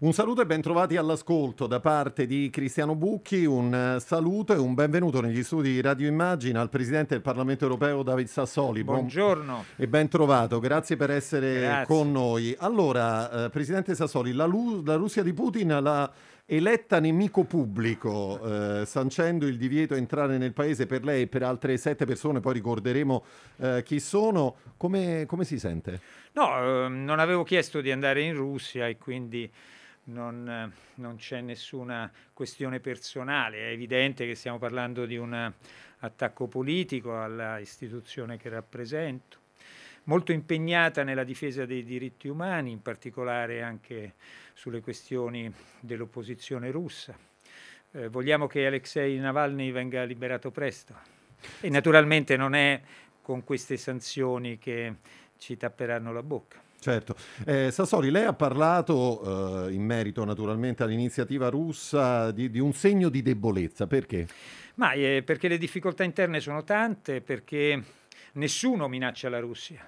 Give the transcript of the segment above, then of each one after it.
Un saluto e ben trovati all'ascolto da parte di Cristiano Bucchi, un eh, saluto e un benvenuto negli studi di Radio Immagine al Presidente del Parlamento Europeo David Sassoli. Buongiorno. E ben trovato, grazie per essere Grazie. con noi. Allora, eh, Presidente Sassoli, la, Lu- la Russia di Putin l'ha eletta nemico pubblico, eh, sancendo il divieto di entrare nel paese per lei e per altre sette persone, poi ricorderemo eh, chi sono. Come, come si sente? No, ehm, non avevo chiesto di andare in Russia e quindi non, non c'è nessuna questione personale. È evidente che stiamo parlando di un attacco politico alla istituzione che rappresento, molto impegnata nella difesa dei diritti umani, in particolare anche sulle questioni dell'opposizione russa. Eh, vogliamo che Alexei Navalny venga liberato presto e naturalmente non è con queste sanzioni che ci tapperanno la bocca. Certo. Eh, Sassoli, lei ha parlato eh, in merito naturalmente all'iniziativa russa di, di un segno di debolezza. Perché? Ma eh, perché le difficoltà interne sono tante, perché nessuno minaccia la Russia.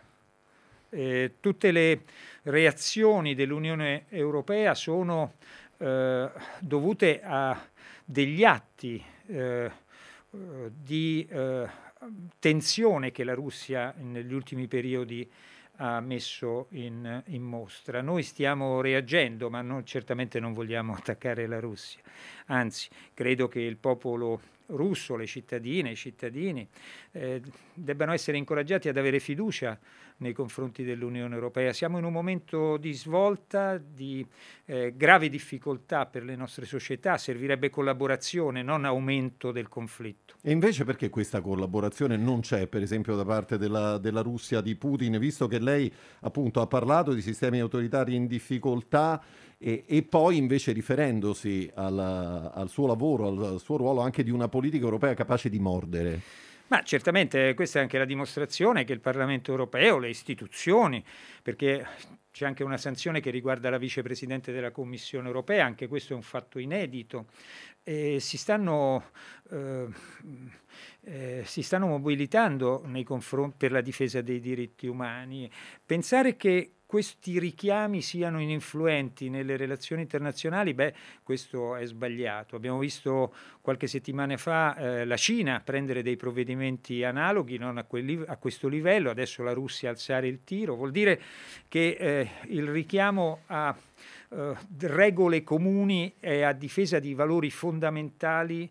Eh, tutte le reazioni dell'Unione Europea sono eh, dovute a degli atti eh, di tensione che la Russia negli ultimi periodi ha messo in, in, mostra. Noi stiamo reagendo, ma non, certamente non vogliamo attaccare la Russia. Anzi, credo che il popolo russo, le cittadine, i cittadini, eh, debbano essere incoraggiati ad avere fiducia nei confronti dell'Unione Europea. Siamo in un momento di svolta, di eh, grave difficoltà per le nostre società, servirebbe collaborazione, non aumento del conflitto. E invece perché questa collaborazione non c'è, per esempio, da parte della, della Russia di Putin, visto che lei appunto ha parlato di sistemi autoritari in difficoltà e, e poi invece riferendosi alla, al suo lavoro, al suo ruolo anche di una politica europea capace di mordere? Ma certamente questa è anche la dimostrazione che il Parlamento europeo, le istituzioni, perché c'è anche una sanzione che riguarda la vicepresidente della Commissione europea, anche questo è un fatto inedito, e si stanno, eh, eh, si stanno mobilitando per la difesa dei diritti umani. Pensare che questi richiami siano ininfluenti nelle relazioni internazionali, beh, questo è sbagliato. Abbiamo visto qualche settimana fa eh, la Cina prendere dei provvedimenti analoghi, non a, quel, a, questo livello, adesso la Russia alzare il tiro, vuol dire che eh, il richiamo a eh, regole comuni e a difesa di valori fondamentali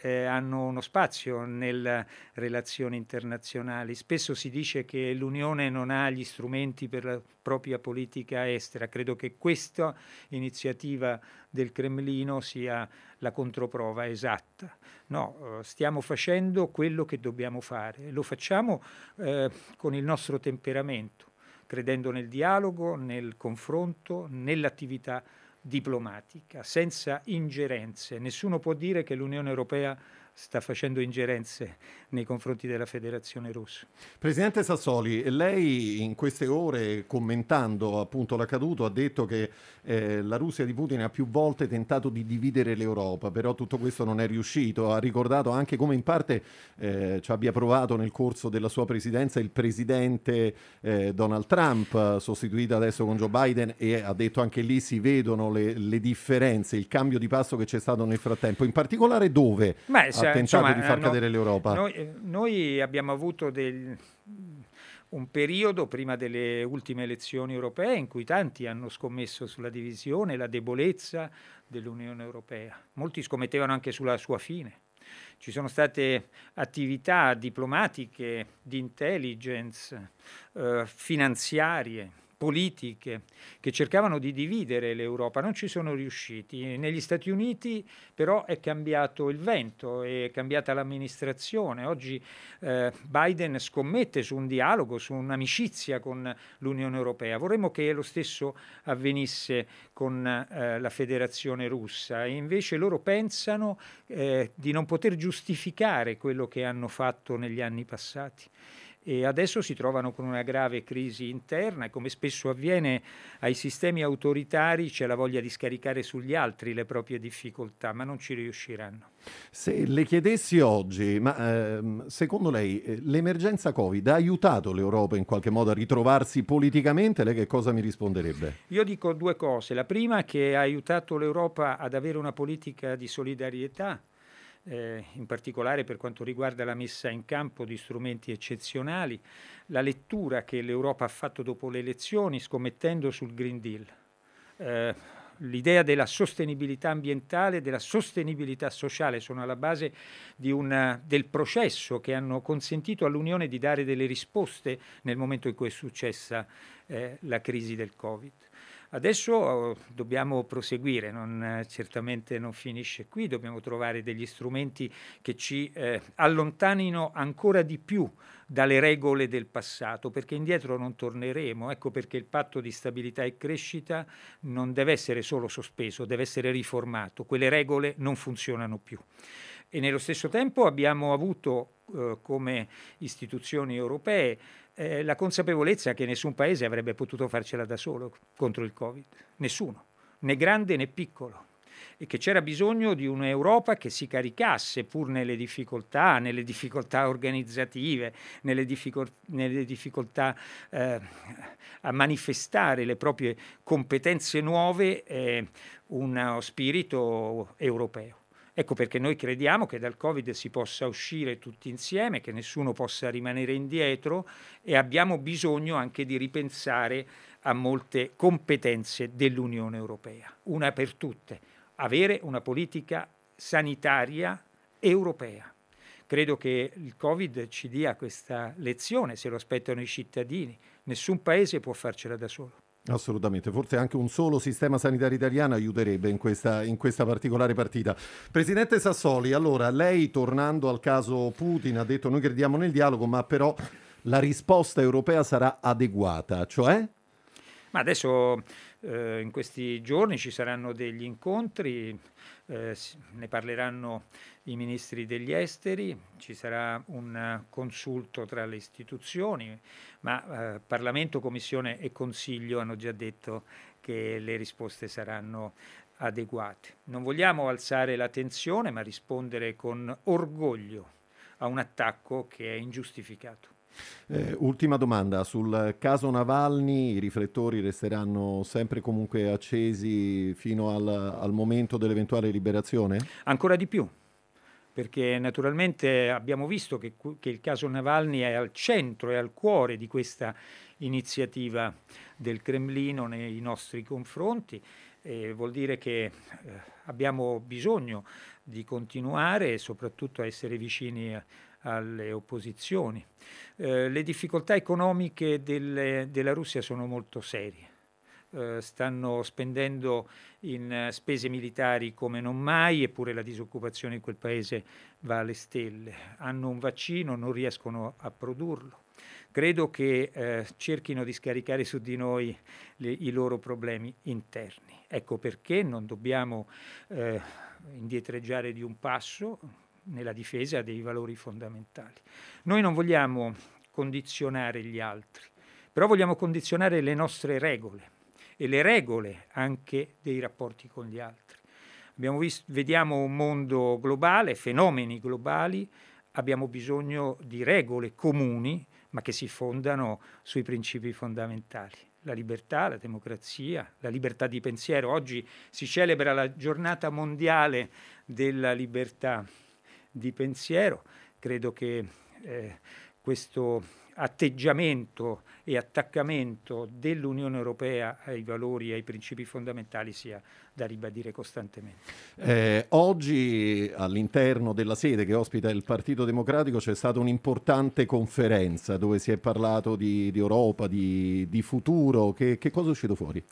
eh, hanno uno spazio nelle relazioni internazionali. Spesso si dice che l'Unione non ha gli strumenti per la propria politica estera. Credo che questa iniziativa del Cremlino sia la controprova esatta. No, eh, stiamo facendo quello che dobbiamo fare. Lo facciamo eh, con il nostro temperamento, credendo nel dialogo, nel confronto, nell'attività diplomatica, senza ingerenze. Nessuno può dire che l'Unione Europea sta facendo ingerenze nei confronti della Federazione Russa. Presidente Sassoli, lei in queste ore commentando appunto l'accaduto ha detto che eh, la Russia di Putin ha più volte tentato di dividere l'Europa, però tutto questo non è riuscito. Ha ricordato anche come in parte eh, ci abbia provato nel corso della sua presidenza il presidente eh, Donald Trump, sostituito adesso con Joe Biden e ha detto anche lì si vedono le, le differenze, il cambio di passo che c'è stato nel frattempo, in particolare dove? Beh, ha tentato insomma, di far no, cadere l'Europa? Noi, noi abbiamo avuto del, un periodo prima delle ultime elezioni europee in cui tanti hanno scommesso sulla divisione, la debolezza dell'Unione Europea. Molti scommettevano anche sulla sua fine. Ci sono state attività diplomatiche, di intelligence, eh, finanziarie, politiche che cercavano di dividere l'Europa, non ci sono riusciti. Negli Stati Uniti però è cambiato il vento, è cambiata l'amministrazione. Oggi eh, Biden scommette su un dialogo, su un'amicizia con l'Unione Europea. Vorremmo che lo stesso avvenisse con eh, la Federazione russa e invece loro pensano eh, di non poter giustificare quello che hanno fatto negli anni passati e adesso si trovano con una grave crisi interna e come spesso avviene ai sistemi autoritari c'è la voglia di scaricare sugli altri le proprie difficoltà, ma non ci riusciranno. Se le chiedessi oggi, ma ehm, secondo lei eh, l'emergenza Covid ha aiutato l'Europa in qualche modo a ritrovarsi politicamente? Lei che cosa mi risponderebbe? Io dico due cose. La prima è che ha aiutato l'Europa ad avere una politica di solidarietà eh, in particolare per quanto riguarda la messa in campo di strumenti eccezionali, la lettura che l'Europa ha fatto dopo le elezioni scommettendo sul Green Deal. Eh, l'idea della sostenibilità ambientale e della sostenibilità sociale sono alla base una, del processo che hanno consentito all'Unione di dare delle risposte nel momento in cui è successa eh, la crisi del Covid. Adesso dobbiamo proseguire, non, certamente non finisce qui, dobbiamo trovare degli strumenti che ci eh, allontanino ancora di più dalle regole del passato, perché indietro non torneremo. Ecco perché il patto di stabilità e crescita non deve essere solo sospeso, deve essere riformato. Quelle regole non funzionano più. E nello stesso tempo abbiamo avuto eh, come istituzioni europee eh, la consapevolezza che nessun paese avrebbe potuto farcela da solo contro il Covid, nessuno, né grande né piccolo e che c'era bisogno di un'Europa che si caricasse pur nelle difficoltà, nelle difficoltà organizzative, nelle, difficol- nelle difficoltà eh, a manifestare le proprie competenze nuove, eh, uno spirito europeo. Ecco perché noi crediamo che dal Covid si possa uscire tutti insieme, che nessuno possa rimanere indietro e abbiamo bisogno anche di ripensare a molte competenze dell'Unione Europea. Una per tutte, avere una politica sanitaria europea. Credo che il Covid ci dia questa lezione, se lo aspettano i cittadini. Nessun paese può farcela da solo. Assolutamente, forse anche un solo sistema sanitario italiano aiuterebbe in questa, in questa, particolare partita. Presidente Sassoli, allora lei tornando al caso Putin ha detto noi crediamo nel dialogo, ma però la risposta europea sarà adeguata, cioè? Ma adesso eh, in questi giorni ci saranno degli incontri, eh, ne parleranno i ministri degli esteri, ci sarà un consulto tra le istituzioni, ma eh, Parlamento, Commissione e Consiglio hanno già detto che le risposte saranno adeguate. Non vogliamo alzare la tensione, ma rispondere con orgoglio a un attacco che è ingiustificato. Eh, ultima domanda, sul caso Navalny i riflettori resteranno sempre comunque accesi fino al, al momento dell'eventuale liberazione? Ancora di più, perché naturalmente abbiamo visto che, che, il caso Navalny è al centro e al cuore di questa iniziativa del Cremlino nei nostri confronti. E vuol dire che eh, abbiamo bisogno di continuare soprattutto a essere vicini a, alle opposizioni. Eh, le difficoltà economiche delle, della Russia sono molto serie. Eh, stanno spendendo in spese militari come non mai, eppure la disoccupazione in quel paese va alle stelle. Hanno un vaccino, non riescono a produrlo. Credo che eh, cerchino di scaricare su di noi le, i loro problemi interni. Ecco perché non dobbiamo eh, indietreggiare di un passo, nella difesa dei valori fondamentali. Noi non vogliamo condizionare gli altri, però vogliamo condizionare le nostre regole e le regole anche dei rapporti con gli altri. Visto, vediamo un mondo globale, fenomeni globali, abbiamo bisogno di regole comuni, ma che si fondano sui principi fondamentali. La libertà, la democrazia, la libertà di pensiero. Oggi si celebra la giornata mondiale della libertà di pensiero. Credo che eh, questo atteggiamento e attaccamento dell'Unione Europea ai valori e ai principi fondamentali sia da ribadire costantemente. Eh, oggi all'interno della sede che ospita il Partito Democratico c'è stata un'importante conferenza dove si è parlato di, di Europa, di, di futuro. Che, che, cosa è uscito fuori?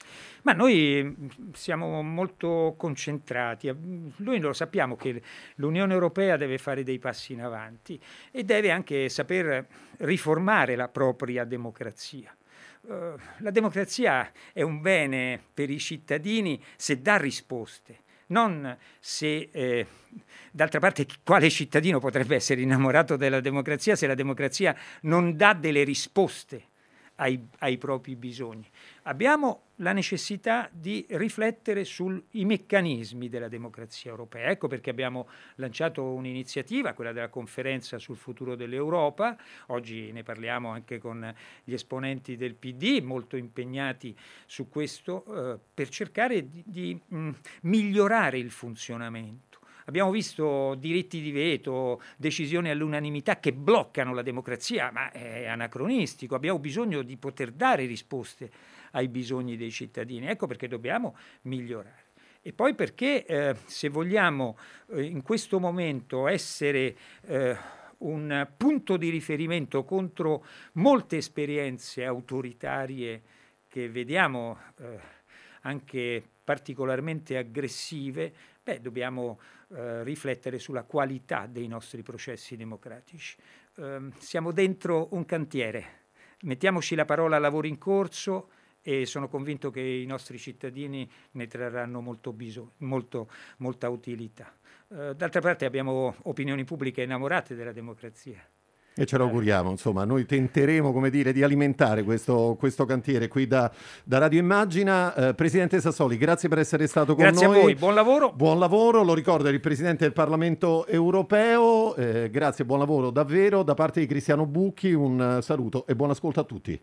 Ma noi siamo molto concentrati. Noi lo sappiamo che l'Unione Europea deve fare dei passi in avanti e deve anche saper riformare la propria democrazia. La democrazia è un bene per i cittadini se dà risposte, non se... Eh, d'altra parte, quale cittadino potrebbe essere innamorato della democrazia se la democrazia non dà delle risposte ai, ai propri bisogni? Abbiamo la necessità di riflettere sui meccanismi della democrazia europea. Ecco perché abbiamo lanciato un'iniziativa, quella della conferenza sul futuro dell'Europa. Oggi ne parliamo anche con gli esponenti del PD, molto impegnati su questo, eh, per cercare di, di mh, migliorare il funzionamento. Abbiamo visto diritti di veto, decisioni all'unanimità che bloccano la democrazia, ma è anacronistico. Abbiamo bisogno di poter dare risposte ai bisogni dei cittadini. Ecco perché dobbiamo migliorare. E poi perché eh, se vogliamo eh, in questo momento essere eh, un punto di riferimento contro molte esperienze autoritarie che vediamo eh, anche particolarmente aggressive, beh, dobbiamo eh, riflettere sulla qualità dei nostri processi democratici. Ehm, siamo dentro un cantiere, mettiamoci la parola lavoro in corso, e sono convinto che i nostri cittadini ne trarranno molto bisogno, molto, molta utilità. Eh, d'altra parte abbiamo opinioni pubbliche innamorate della democrazia. E ce lo auguriamo, insomma, noi tenteremo, come dire, di alimentare questo, questo cantiere qui da, da Radio Immagina. Eh, Presidente Sassoli, grazie per essere stato con grazie noi. Grazie a voi, buon lavoro. Buon lavoro, lo ricordo, è il Presidente del Parlamento Europeo. Eh, grazie, buon lavoro davvero. Da parte di Cristiano Bucchi un saluto e buon ascolto a tutti.